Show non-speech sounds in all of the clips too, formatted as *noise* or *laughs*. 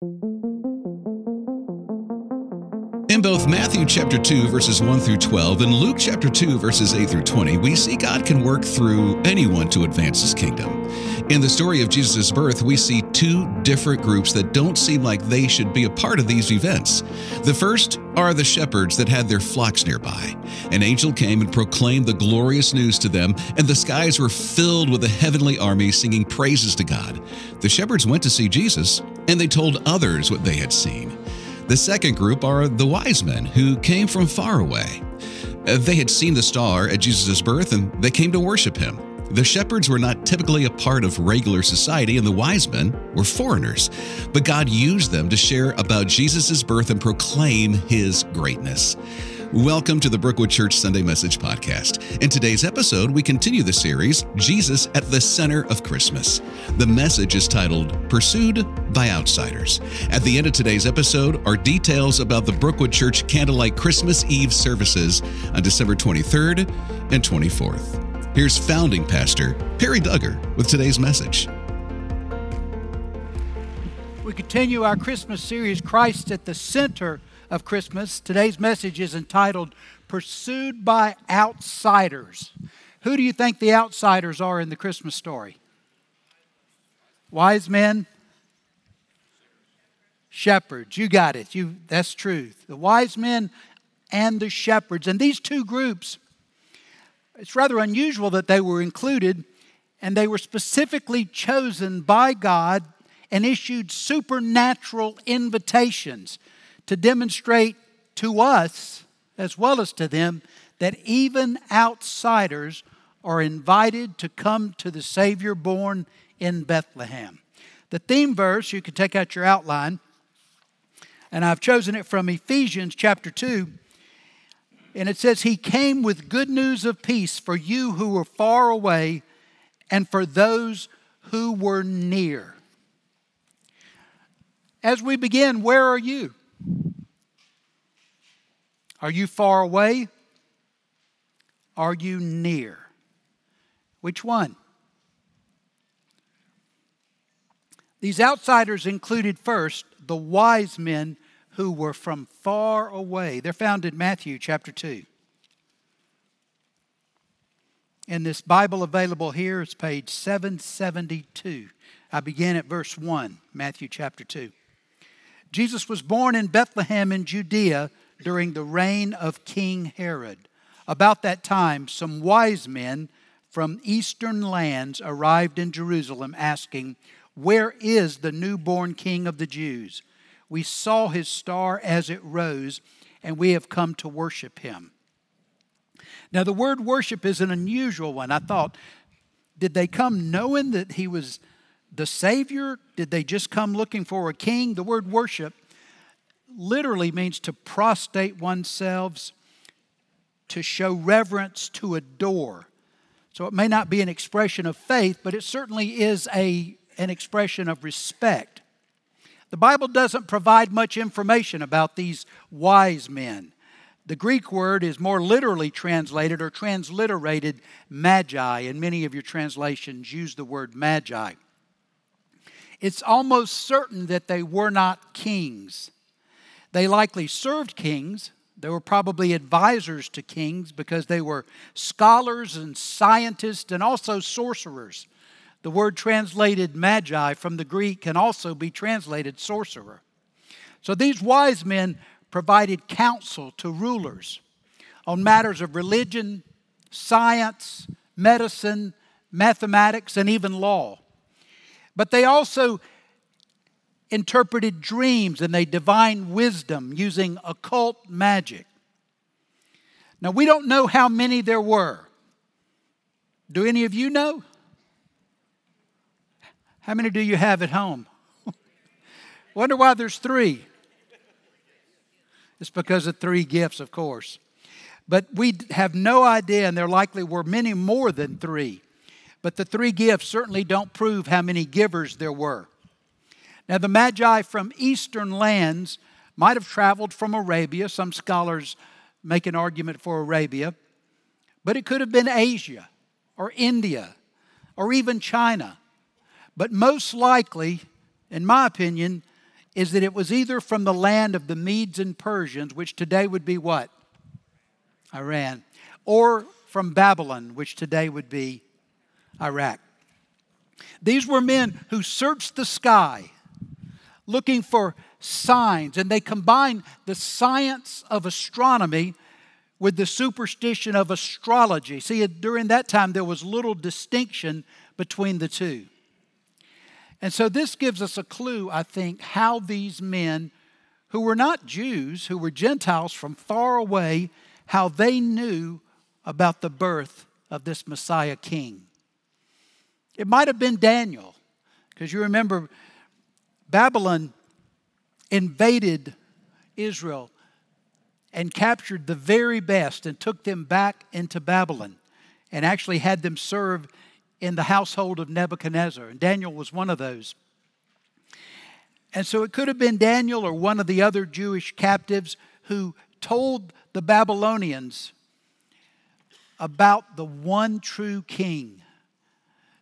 thank you in both Matthew chapter 2 verses 1 through 12 and Luke chapter 2 verses 8 through 20, we see God can work through anyone to advance his kingdom. In the story of Jesus' birth, we see two different groups that don't seem like they should be a part of these events. The first are the shepherds that had their flocks nearby. An angel came and proclaimed the glorious news to them, and the skies were filled with a heavenly army singing praises to God. The shepherds went to see Jesus, and they told others what they had seen. The second group are the wise men who came from far away. They had seen the star at Jesus' birth and they came to worship him. The shepherds were not typically a part of regular society, and the wise men were foreigners. But God used them to share about Jesus' birth and proclaim his greatness. Welcome to the Brookwood Church Sunday Message Podcast. In today's episode, we continue the series, Jesus at the Center of Christmas. The message is titled Pursued by Outsiders. At the end of today's episode are details about the Brookwood Church Candlelight Christmas Eve services on December 23rd and 24th. Here's founding pastor Perry Duggar with today's message. We continue our Christmas series, Christ at the Center of Christmas. Today's message is entitled Pursued by Outsiders. Who do you think the outsiders are in the Christmas story? Wise men? Shepherds. You got it. You that's truth. The wise men and the shepherds. And these two groups, it's rather unusual that they were included and they were specifically chosen by God and issued supernatural invitations to demonstrate to us, as well as to them, that even outsiders are invited to come to the Savior born in Bethlehem. The theme verse, you can take out your outline, and I've chosen it from Ephesians chapter 2. And it says, He came with good news of peace for you who were far away and for those who were near. As we begin, where are you? Are you far away? Are you near? Which one? These outsiders included first the wise men who were from far away. They're found in Matthew chapter 2. In this Bible available here is page 772. I begin at verse 1, Matthew chapter 2. Jesus was born in Bethlehem in Judea during the reign of King Herod. About that time, some wise men from eastern lands arrived in Jerusalem asking, Where is the newborn king of the Jews? We saw his star as it rose, and we have come to worship him. Now, the word worship is an unusual one. I thought, did they come knowing that he was the Savior? Did they just come looking for a king? The word worship literally means to prostrate oneself, to show reverence, to adore. So it may not be an expression of faith, but it certainly is a, an expression of respect. The Bible doesn't provide much information about these wise men. The Greek word is more literally translated or transliterated magi, and many of your translations use the word magi. It's almost certain that they were not kings. They likely served kings. They were probably advisors to kings because they were scholars and scientists and also sorcerers. The word translated magi from the Greek can also be translated sorcerer. So these wise men provided counsel to rulers on matters of religion, science, medicine, mathematics, and even law. But they also interpreted dreams and they divined wisdom using occult magic. Now, we don't know how many there were. Do any of you know? How many do you have at home? *laughs* Wonder why there's three. It's because of three gifts, of course. But we have no idea, and there likely were many more than three. But the three gifts certainly don't prove how many givers there were. Now, the Magi from eastern lands might have traveled from Arabia. Some scholars make an argument for Arabia, but it could have been Asia or India or even China. But most likely, in my opinion, is that it was either from the land of the Medes and Persians, which today would be what? Iran, or from Babylon, which today would be Iraq. These were men who searched the sky looking for signs, and they combined the science of astronomy with the superstition of astrology. See, during that time, there was little distinction between the two. And so, this gives us a clue, I think, how these men who were not Jews, who were Gentiles from far away, how they knew about the birth of this Messiah king. It might have been Daniel, because you remember Babylon invaded Israel and captured the very best and took them back into Babylon and actually had them serve in the household of Nebuchadnezzar. And Daniel was one of those. And so it could have been Daniel or one of the other Jewish captives who told the Babylonians about the one true king,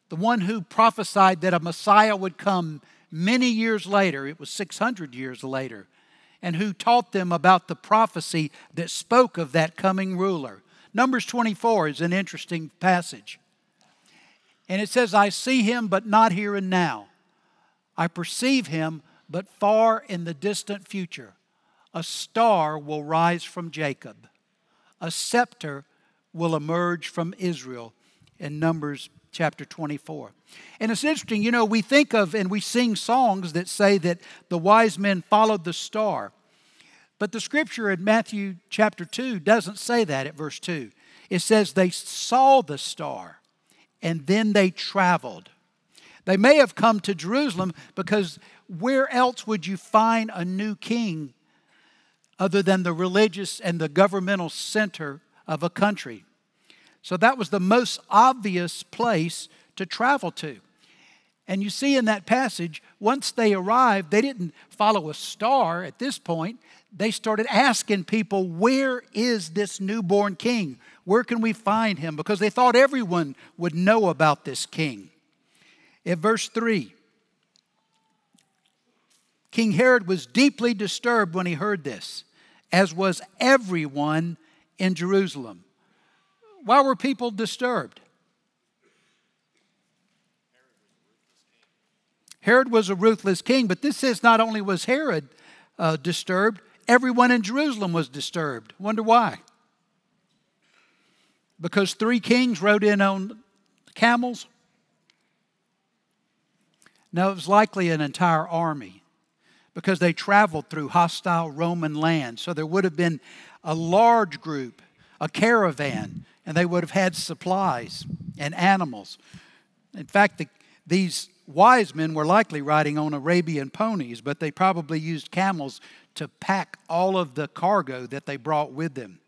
the one who prophesied that a Messiah would come many years later. It was 600 years later. And who taught them about the prophecy that spoke of that coming ruler. Numbers 24 is an interesting passage. And it says, I see him, but not here and now. I perceive him, but far in the distant future. A star will rise from Jacob, a scepter will emerge from Israel. In Numbers chapter 24. And it's interesting, you know, we think of and we sing songs that say that the wise men followed the star. But the scripture in Matthew chapter 2 doesn't say that at verse 2. It says they saw the star and then they traveled. They may have come to Jerusalem because where else would you find a new king other than the religious and the governmental center of a country? So that was the most obvious place to travel to. And you see in that passage, once they arrived, they didn't follow a star at this point. They started asking people, Where is this newborn king? Where can we find him? Because they thought everyone would know about this king. In verse 3, King Herod was deeply disturbed when he heard this, as was everyone in Jerusalem. Why were people disturbed? Herod was a ruthless king, but this says not only was Herod uh, disturbed, everyone in Jerusalem was disturbed. Wonder why? Because three kings rode in on camels? No, it was likely an entire army because they traveled through hostile Roman land. So there would have been a large group, a caravan, and they would have had supplies and animals. In fact, the, these wise men were likely riding on Arabian ponies, but they probably used camels to pack all of the cargo that they brought with them.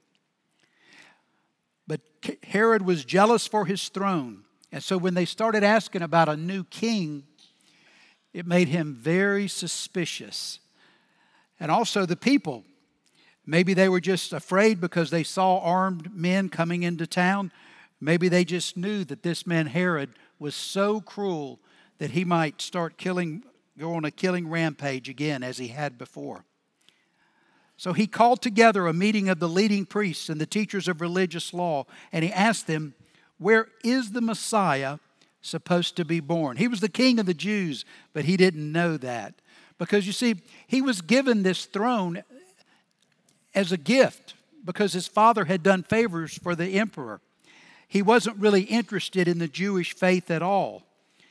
But Herod was jealous for his throne. And so when they started asking about a new king, it made him very suspicious. And also the people. Maybe they were just afraid because they saw armed men coming into town. Maybe they just knew that this man Herod was so cruel that he might start killing, go on a killing rampage again as he had before. So he called together a meeting of the leading priests and the teachers of religious law, and he asked them, Where is the Messiah supposed to be born? He was the king of the Jews, but he didn't know that. Because you see, he was given this throne as a gift because his father had done favors for the emperor. He wasn't really interested in the Jewish faith at all.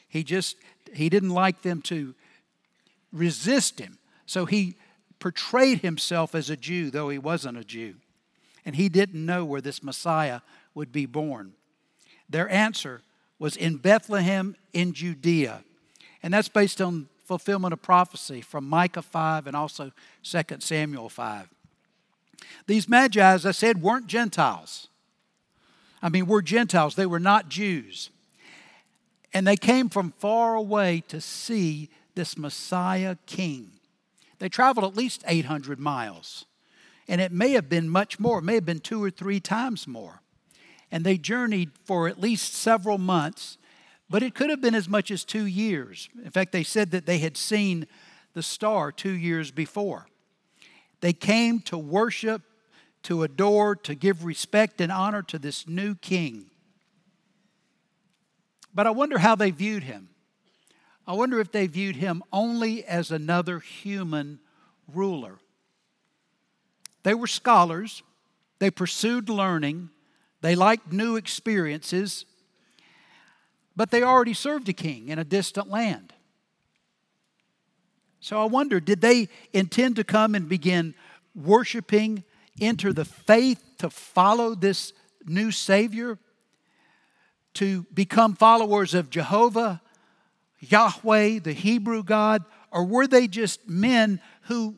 He just he didn't like them to resist him. So he portrayed himself as a Jew though he wasn't a Jew. And he didn't know where this Messiah would be born. Their answer was in Bethlehem in Judea. And that's based on fulfillment of prophecy from Micah 5 and also 2 Samuel 5. These magi, as I said, weren't Gentiles. I mean, were Gentiles, they were not Jews. And they came from far away to see this Messiah king. They traveled at least 800 miles. And it may have been much more, it may have been two or three times more. And they journeyed for at least several months, but it could have been as much as two years. In fact, they said that they had seen the star two years before. They came to worship, to adore, to give respect and honor to this new king. But I wonder how they viewed him. I wonder if they viewed him only as another human ruler. They were scholars, they pursued learning, they liked new experiences, but they already served a king in a distant land. So I wonder did they intend to come and begin worshiping, enter the faith to follow this new Savior, to become followers of Jehovah, Yahweh, the Hebrew God, or were they just men who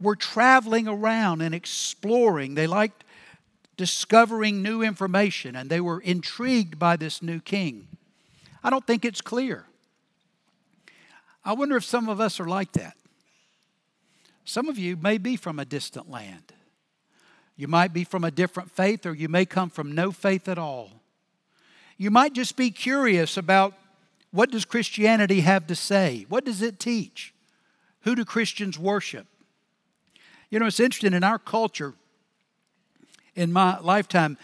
were traveling around and exploring? They liked discovering new information and they were intrigued by this new king. I don't think it's clear. I wonder if some of us are like that. Some of you may be from a distant land. You might be from a different faith, or you may come from no faith at all. You might just be curious about what does Christianity have to say? What does it teach? Who do Christians worship? You know, it's interesting in our culture, in my lifetime,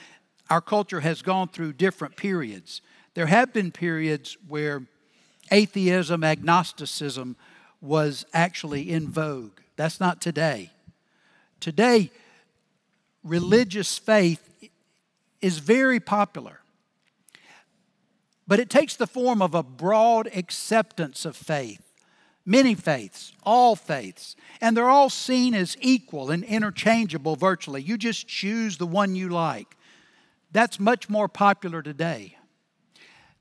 our culture has gone through different periods. There have been periods where atheism, agnosticism was actually in vogue. That's not today. Today, religious faith is very popular. But it takes the form of a broad acceptance of faith. Many faiths, all faiths, and they're all seen as equal and interchangeable virtually. You just choose the one you like. That's much more popular today.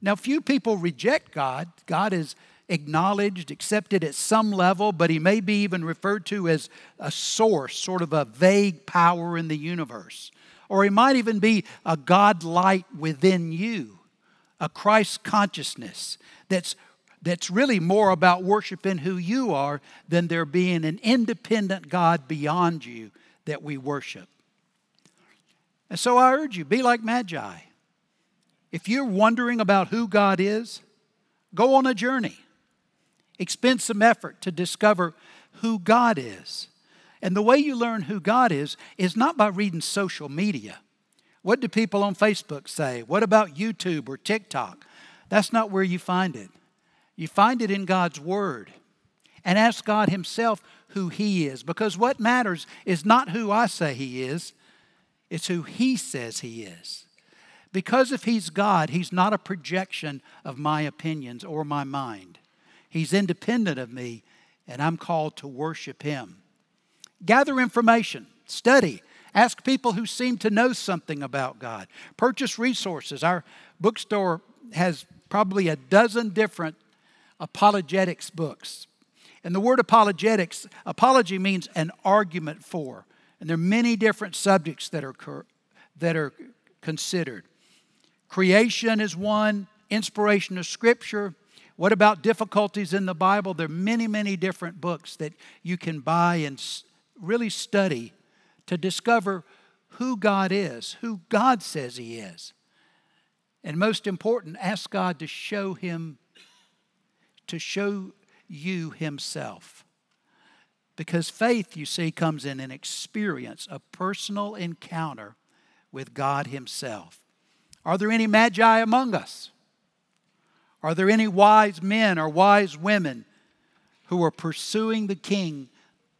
Now, few people reject God. God is acknowledged, accepted at some level, but he may be even referred to as a source, sort of a vague power in the universe. Or he might even be a God light within you, a Christ consciousness that's, that's really more about worshiping who you are than there being an independent God beyond you that we worship. And so I urge you be like Magi. If you're wondering about who God is, go on a journey. Expend some effort to discover who God is. And the way you learn who God is is not by reading social media. What do people on Facebook say? What about YouTube or TikTok? That's not where you find it. You find it in God's Word. And ask God Himself who He is. Because what matters is not who I say He is, it's who He says He is. Because if He's God, He's not a projection of my opinions or my mind. He's independent of me, and I'm called to worship Him. Gather information, study, ask people who seem to know something about God, purchase resources. Our bookstore has probably a dozen different apologetics books. And the word apologetics, apology means an argument for. And there are many different subjects that are, that are considered. Creation is one, inspiration of Scripture. What about difficulties in the Bible? There are many, many different books that you can buy and really study to discover who God is, who God says He is. And most important, ask God to show Him, to show you Himself. Because faith, you see, comes in an experience, a personal encounter with God Himself. Are there any magi among us? Are there any wise men or wise women who are pursuing the king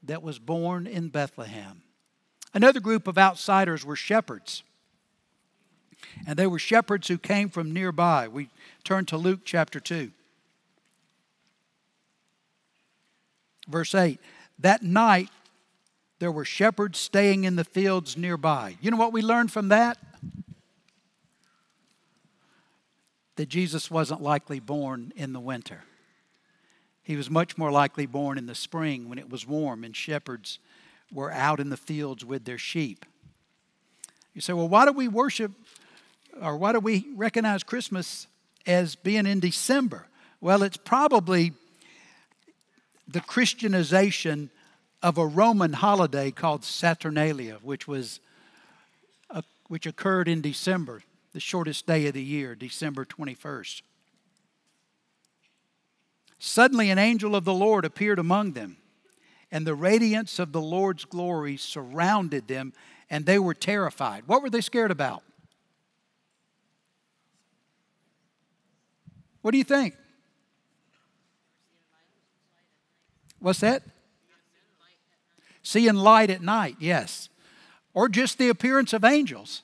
that was born in Bethlehem? Another group of outsiders were shepherds. And they were shepherds who came from nearby. We turn to Luke chapter 2. Verse 8 That night there were shepherds staying in the fields nearby. You know what we learned from that? That Jesus wasn't likely born in the winter. He was much more likely born in the spring when it was warm and shepherds were out in the fields with their sheep. You say, well, why do we worship or why do we recognize Christmas as being in December? Well, it's probably the Christianization of a Roman holiday called Saturnalia, which was uh, which occurred in December the shortest day of the year, December 21st. Suddenly, an angel of the Lord appeared among them, and the radiance of the Lord's glory surrounded them, and they were terrified. What were they scared about? What do you think? What's that? Seeing light at night, yes. Or just the appearance of angels.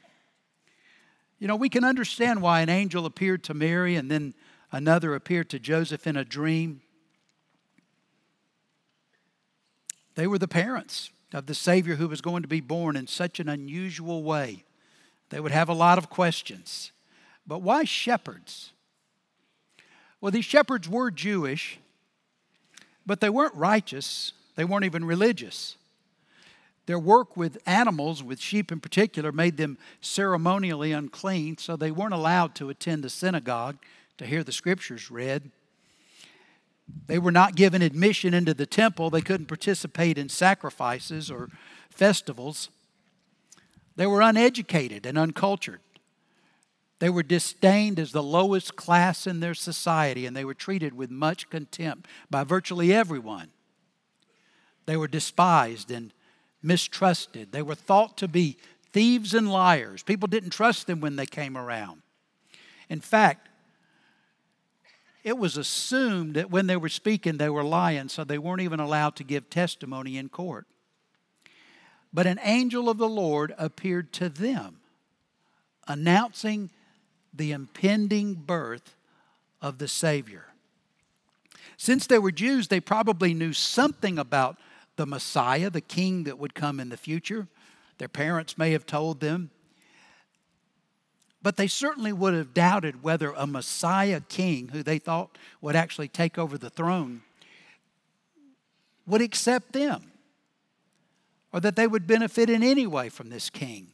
You know, we can understand why an angel appeared to Mary and then another appeared to Joseph in a dream. They were the parents of the Savior who was going to be born in such an unusual way. They would have a lot of questions. But why shepherds? Well, these shepherds were Jewish, but they weren't righteous. They weren't even religious. Their work with animals, with sheep in particular, made them ceremonially unclean, so they weren't allowed to attend the synagogue to hear the scriptures read. They were not given admission into the temple. They couldn't participate in sacrifices or festivals. They were uneducated and uncultured. They were disdained as the lowest class in their society, and they were treated with much contempt by virtually everyone. They were despised and mistrusted. They were thought to be thieves and liars. People didn't trust them when they came around. In fact, it was assumed that when they were speaking, they were lying, so they weren't even allowed to give testimony in court. But an angel of the Lord appeared to them, announcing the impending birth of the Savior. Since they were Jews, they probably knew something about the Messiah, the king that would come in the future. Their parents may have told them. But they certainly would have doubted whether a Messiah king, who they thought would actually take over the throne, would accept them or that they would benefit in any way from this king.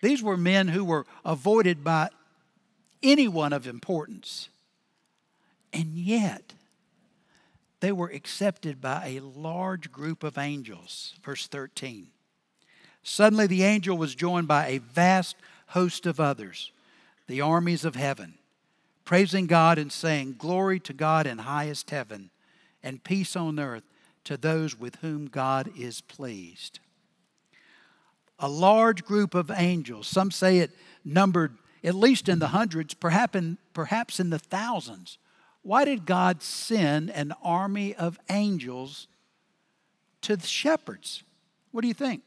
These were men who were avoided by anyone of importance. And yet, they were accepted by a large group of angels. Verse 13. Suddenly, the angel was joined by a vast host of others, the armies of heaven, praising God and saying, Glory to God in highest heaven, and peace on earth to those with whom God is pleased. A large group of angels, some say it numbered at least in the hundreds, perhaps in, perhaps in the thousands. Why did God send an army of angels to the shepherds? What do you think?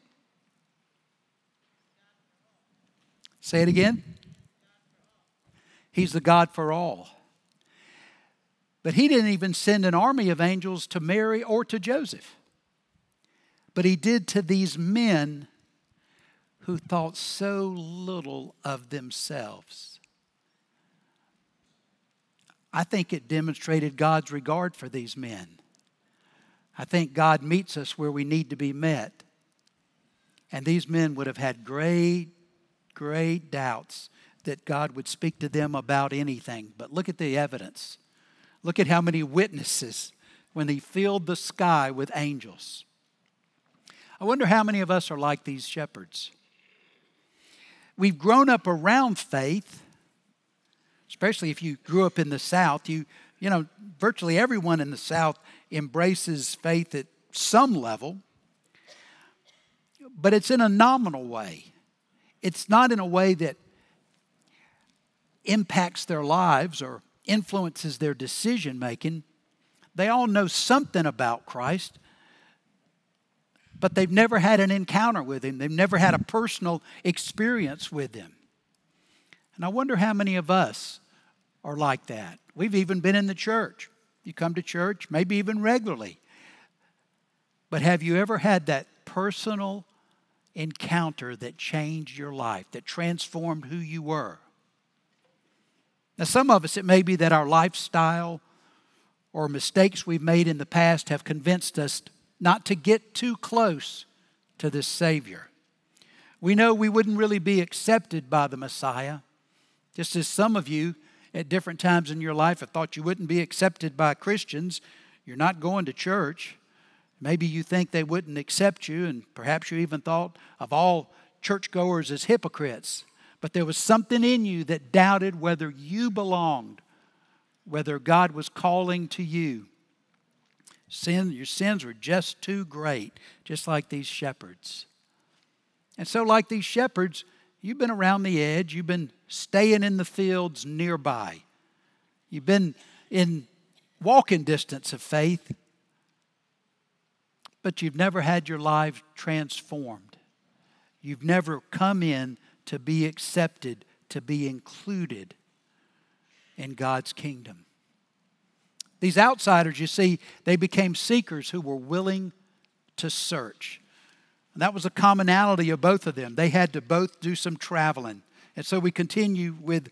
Say it again. He's the God for all. But he didn't even send an army of angels to Mary or to Joseph. But he did to these men who thought so little of themselves. I think it demonstrated God's regard for these men. I think God meets us where we need to be met. And these men would have had great great doubts that God would speak to them about anything. But look at the evidence. Look at how many witnesses when he filled the sky with angels. I wonder how many of us are like these shepherds. We've grown up around faith, especially if you grew up in the South. You, you know, virtually everyone in the South embraces faith at some level, but it's in a nominal way it's not in a way that impacts their lives or influences their decision making. They all know something about Christ, but they've never had an encounter with Him. They've never had a personal experience with Him. And I wonder how many of us are like that. We've even been in the church. You come to church, maybe even regularly. But have you ever had that personal encounter that changed your life, that transformed who you were. Now, some of us, it may be that our lifestyle or mistakes we've made in the past have convinced us not to get too close to this Savior. We know we wouldn't really be accepted by the Messiah, just as some of you at different times in your life have thought you wouldn't be accepted by Christians. You're not going to church. Maybe you think they wouldn't accept you, and perhaps you even thought of all churchgoers as hypocrites. But there was something in you that doubted whether you belonged, whether God was calling to you. Sin, your sins were just too great, just like these shepherds. And so, like these shepherds, you've been around the edge, you've been staying in the fields nearby, you've been in walking distance of faith, but you've never had your life transformed. You've never come in to be accepted, to be included in God's kingdom. These outsiders, you see, they became seekers who were willing to search. And that was a commonality of both of them. They had to both do some traveling. And so we continue with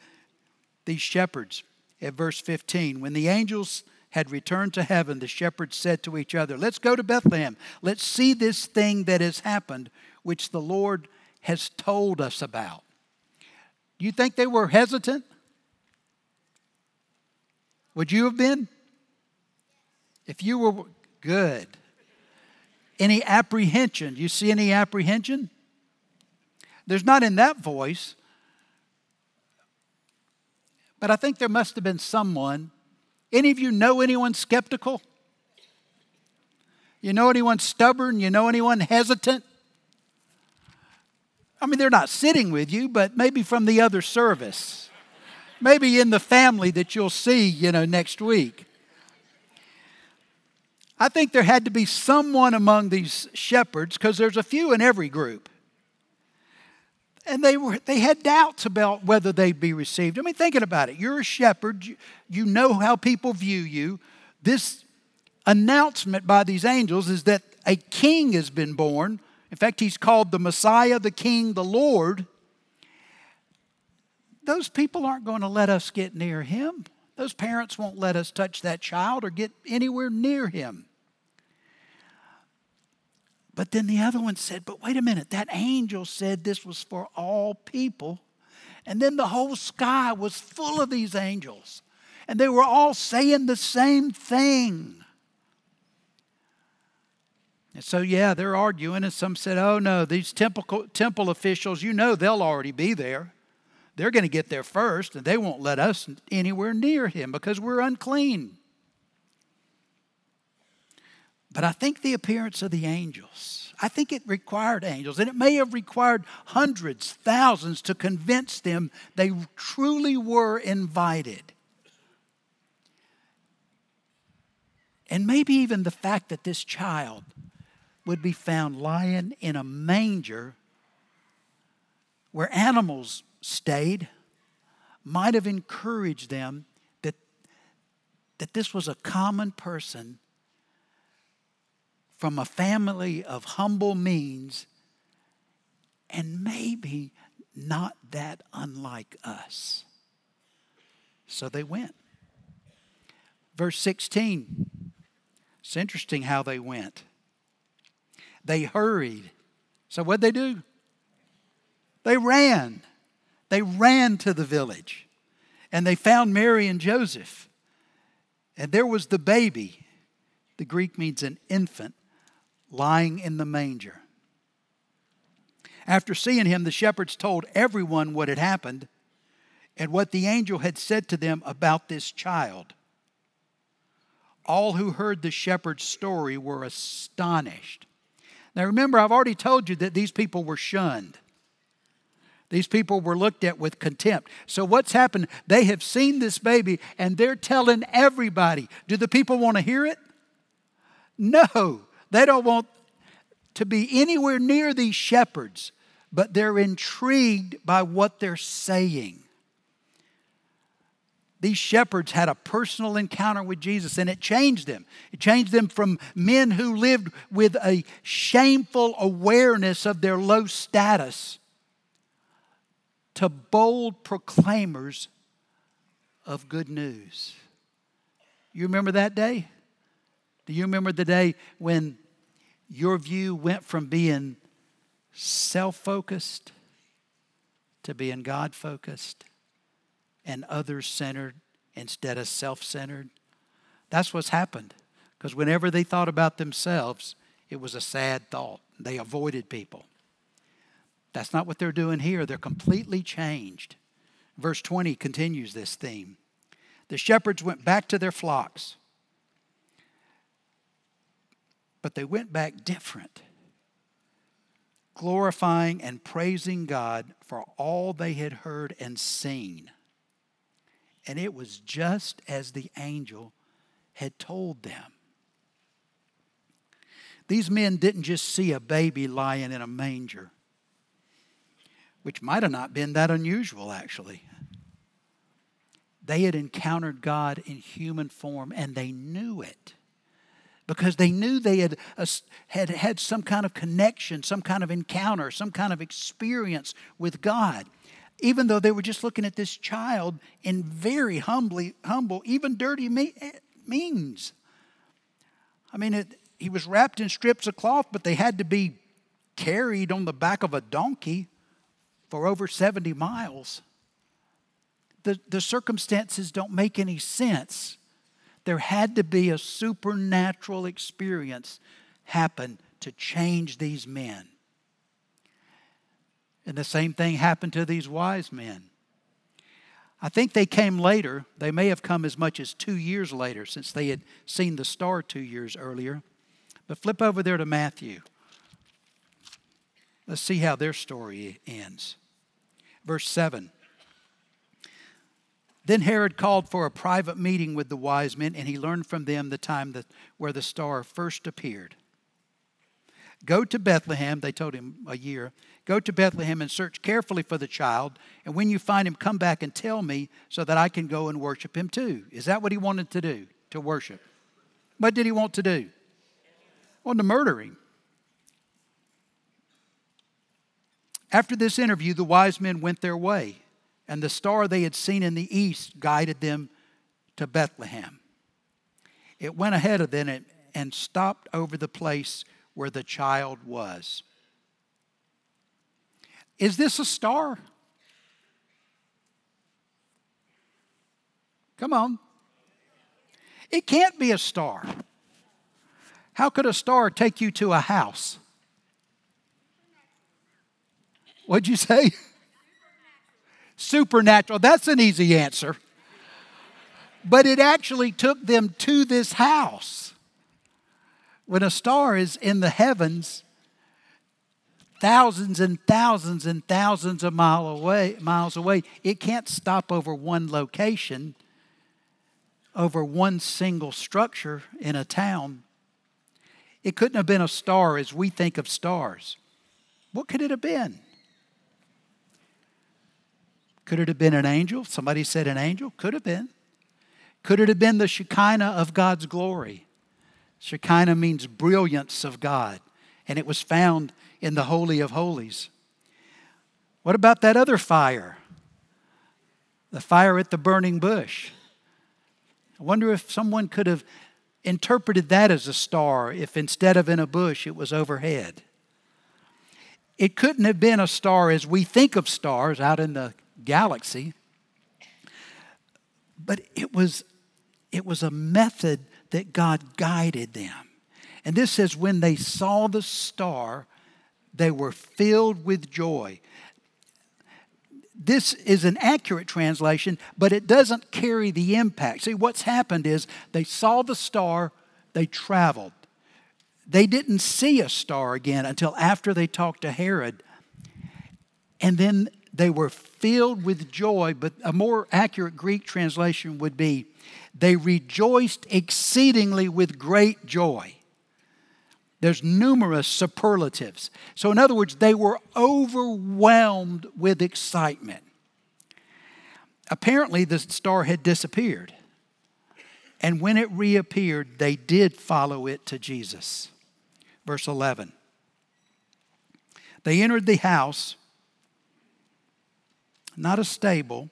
these shepherds at verse 15. When the angels had returned to heaven, the shepherds said to each other, Let's go to Bethlehem. Let's see this thing that has happened, which the Lord has told us about. You think they were hesitant? Would you have been? If you were good, any apprehension? Do You see any apprehension? There's not in that voice, but I think there must have been someone. Any of you know anyone skeptical? You know anyone stubborn? You know anyone hesitant? I mean, they're not sitting with you, but maybe from the other service. maybe in the family that you'll see, you know, next week. I think there had to be someone among these shepherds, because there's a few in every group. And they, were, they had doubts about whether they'd be received. I mean, thinking about it, you're a shepherd, you, you know how people view you. This announcement by these angels is that a king has been born. In fact, he's called the Messiah, the King, the Lord. Those people aren't going to let us get near him. Those parents won't let us touch that child or get anywhere near him. But then the other one said, But wait a minute, that angel said this was for all people. And then the whole sky was full of these angels. And they were all saying the same thing. And so, yeah, they're arguing, and some said, Oh, no, these temple, temple officials, you know they'll already be there. They're going to get there first, and they won't let us anywhere near him because we're unclean. But I think the appearance of the angels, I think it required angels, and it may have required hundreds, thousands to convince them they truly were invited. And maybe even the fact that this child would be found lying in a manger where animals stayed might have encouraged them that, that this was a common person from a family of humble means and maybe not that unlike us. So they went. Verse 16. It's interesting how they went. They hurried. So what'd they do? They ran. They ran to the village. And they found Mary and Joseph. And there was the baby. The Greek means an infant lying in the manger. After seeing him, the shepherds told everyone what had happened and what the angel had said to them about this child. All who heard the shepherd's story were astonished. Now remember, I've already told you that these people were shunned. These people were looked at with contempt. So, what's happened? They have seen this baby and they're telling everybody. Do the people want to hear it? No. They don't want to be anywhere near these shepherds, but they're intrigued by what they're saying. These shepherds had a personal encounter with Jesus and it changed them. It changed them from men who lived with a shameful awareness of their low status to bold proclaimers of good news. You remember that day? Do you remember the day when your view went from being self focused to being God focused and others centered instead of self centered? That's what's happened. Because whenever they thought about themselves, it was a sad thought. They avoided people. That's not what they're doing here. They're completely changed. Verse 20 continues this theme. The shepherds went back to their flocks, but they went back different, glorifying and praising God for all they had heard and seen. And it was just as the angel had told them. These men didn't just see a baby lying in a manger, which might have not been that unusual, actually. They had encountered God in human form and they knew it because they knew they had, uh, had had some kind of connection, some kind of encounter, some kind of experience with God. Even though they were just looking at this child in very humbly, humble, even dirty me- eh, means. I mean, it, he was wrapped in strips of cloth, but they had to be carried on the back of a donkey for over 70 miles. The, the circumstances don't make any sense. There had to be a supernatural experience happen to change these men. And the same thing happened to these wise men. I think they came later. They may have come as much as two years later since they had seen the star two years earlier. But flip over there to Matthew. Let's see how their story ends. Verse 7. Then Herod called for a private meeting with the wise men, and he learned from them the time that, where the star first appeared. Go to Bethlehem, they told him a year. Go to Bethlehem and search carefully for the child, and when you find him, come back and tell me so that I can go and worship him too. Is that what he wanted to do? To worship. What did he want to do? on to murder him. After this interview, the wise men went their way, and the star they had seen in the east guided them to Bethlehem. It went ahead of them and stopped over the place where the child was. Is this a star? Come on. It can't be a star. How could a star take you to a house? What'd you say? *laughs* Supernatural. That's an easy answer. But it actually took them to this house. When a star is in the heavens, thousands and thousands and thousands of mile away, miles away, it can't stop over one location, over one single structure in a town. It couldn't have been a star as we think of stars. What could it have been? Could it have been an angel? Somebody said an angel? Could have been. Could it have been the Shekinah of God's glory? Shekinah means brilliance of God, and it was found in the Holy of Holies. What about that other fire? The fire at the burning bush. I wonder if someone could have interpreted that as a star if instead of in a bush it was overhead. It couldn't have been a star as we think of stars out in the galaxy, but it was, it was a method that God guided them. And this says, when they saw the star, they were filled with joy this is an accurate translation, but it doesn't carry the impact. See, what's happened is they saw the star, they traveled. They didn't see a star again until after they talked to Herod. And then they were filled with joy, but a more accurate Greek translation would be they rejoiced exceedingly with great joy. There's numerous superlatives. So, in other words, they were overwhelmed with excitement. Apparently, the star had disappeared. And when it reappeared, they did follow it to Jesus. Verse 11. They entered the house, not a stable,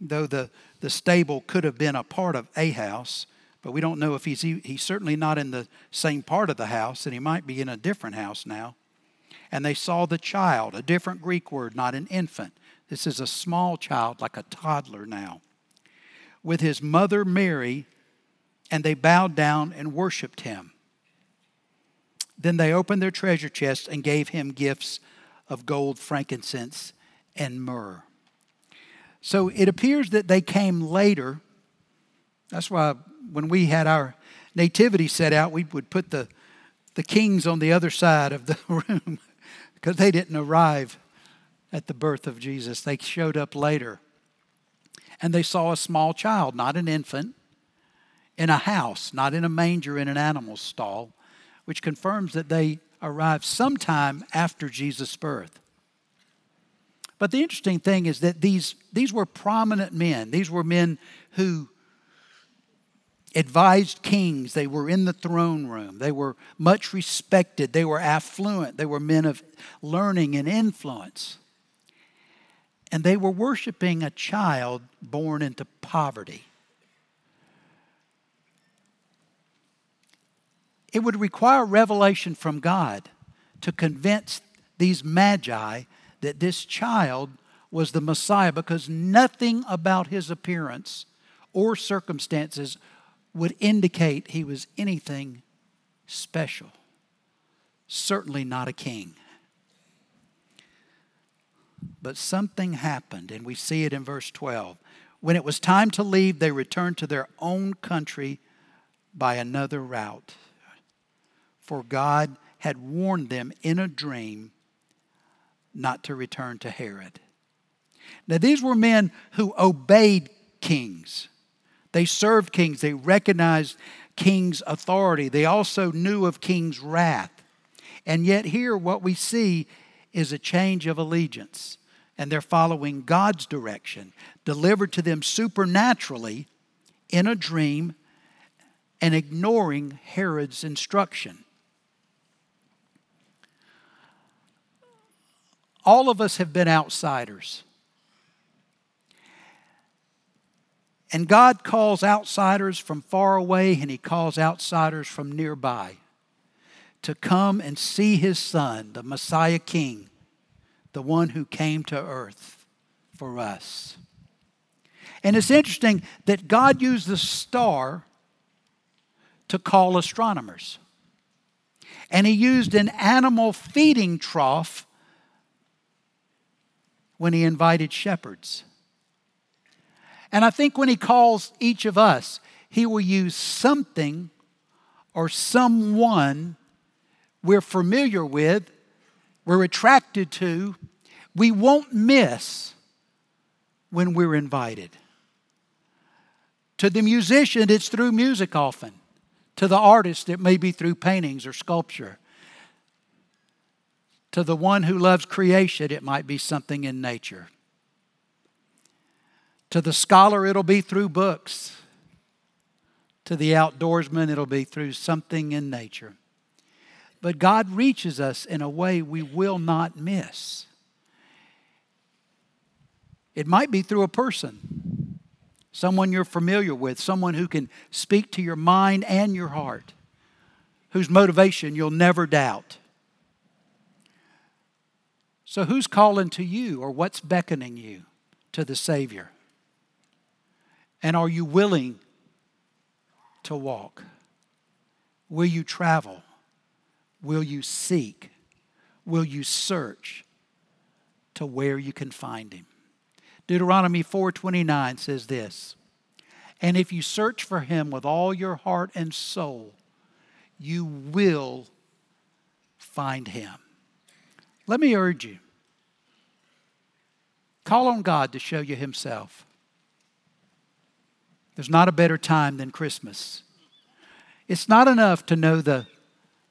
though the, the stable could have been a part of a house, but we don't know if he's he's certainly not in the same part of the house, and he might be in a different house now. And they saw the child, a different Greek word, not an infant. This is a small child, like a toddler now, with his mother Mary, and they bowed down and worshiped him. Then they opened their treasure chests and gave him gifts of gold, frankincense, and myrrh. So it appears that they came later. That's why when we had our nativity set out, we would put the, the kings on the other side of the *laughs* room because they didn't arrive at the birth of Jesus. They showed up later. And they saw a small child, not an infant, in a house, not in a manger in an animal stall, which confirms that they arrived sometime after Jesus' birth. But the interesting thing is that these, these were prominent men. These were men who advised kings. They were in the throne room. They were much respected. They were affluent. They were men of learning and influence. And they were worshiping a child born into poverty. It would require revelation from God to convince these magi that this child was the Messiah because nothing about his appearance or circumstances would indicate he was anything special. Certainly not a king. But something happened, and we see it in verse 12. When it was time to leave, they returned to their own country by another route. For God had warned them in a dream not to return to Herod. Now, these were men who obeyed kings. They served kings, they recognized king's authority, they also knew of king's wrath. And yet, here, what we see is a change of allegiance. And they're following God's direction, delivered to them supernaturally in a dream and ignoring Herod's instruction. All of us have been outsiders. And God calls outsiders from far away and He calls outsiders from nearby to come and see His Son, the Messiah King, the one who came to earth for us. And it's interesting that God used the star to call astronomers. And He used an animal feeding trough when He invited shepherds. And I think when He calls each of us, He will use something or someone we're familiar with, we're attracted to, we won't miss when we're invited. To the musician, it's through music often. To the artist, it may be through paintings or sculpture. To the one who loves creation, it might be something in nature. To the scholar, it'll be through books. To the outdoorsman, it'll be through something in nature. But God reaches us in a way we will not miss. It might be through a person, someone you're familiar with, someone who can speak to your mind and your heart, whose motivation you'll never doubt. So, who's calling to you or what's beckoning you to the Savior? And are you willing to walk? Will you travel? Will you seek? Will you search to where you can find him? Deuteronomy 4:29 says this, "And if you search for him with all your heart and soul, you will find him." Let me urge you. Call on God to show you himself. There's not a better time than Christmas. It's not enough to know the,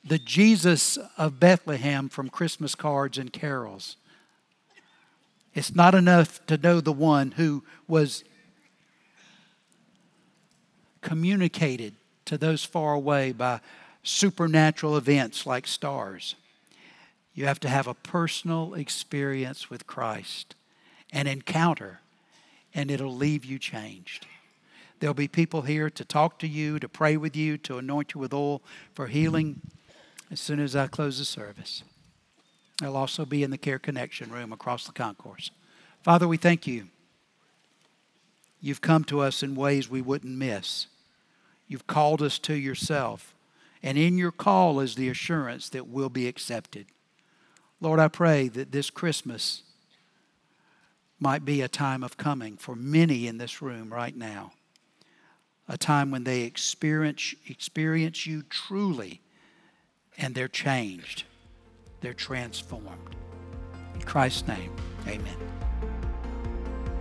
the Jesus of Bethlehem from Christmas cards and carols. It's not enough to know the one who was communicated to those far away by supernatural events like stars. You have to have a personal experience with Christ, an encounter, and it'll leave you changed. There'll be people here to talk to you, to pray with you, to anoint you with oil for healing as soon as I close the service. They'll also be in the Care Connection room across the concourse. Father, we thank you. You've come to us in ways we wouldn't miss. You've called us to yourself. And in your call is the assurance that we'll be accepted. Lord, I pray that this Christmas might be a time of coming for many in this room right now. A time when they experience, experience you truly and they're changed, they're transformed. In Christ's name, amen.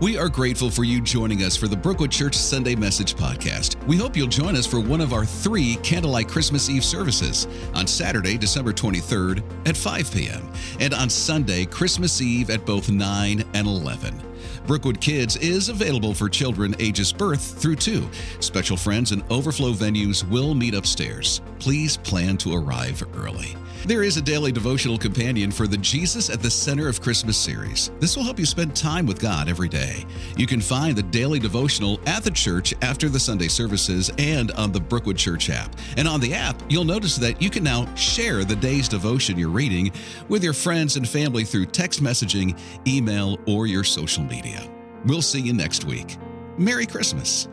We are grateful for you joining us for the Brookwood Church Sunday Message Podcast. We hope you'll join us for one of our three Candlelight Christmas Eve services on Saturday, December 23rd at 5 p.m., and on Sunday, Christmas Eve at both 9 and 11. Brookwood Kids is available for children ages birth through two. Special friends and overflow venues will meet upstairs. Please plan to arrive early. There is a daily devotional companion for the Jesus at the Center of Christmas series. This will help you spend time with God every day. You can find the daily devotional at the church after the Sunday services and on the Brookwood Church app. And on the app, you'll notice that you can now share the day's devotion you're reading with your friends and family through text messaging, email, or your social media. We'll see you next week. Merry Christmas.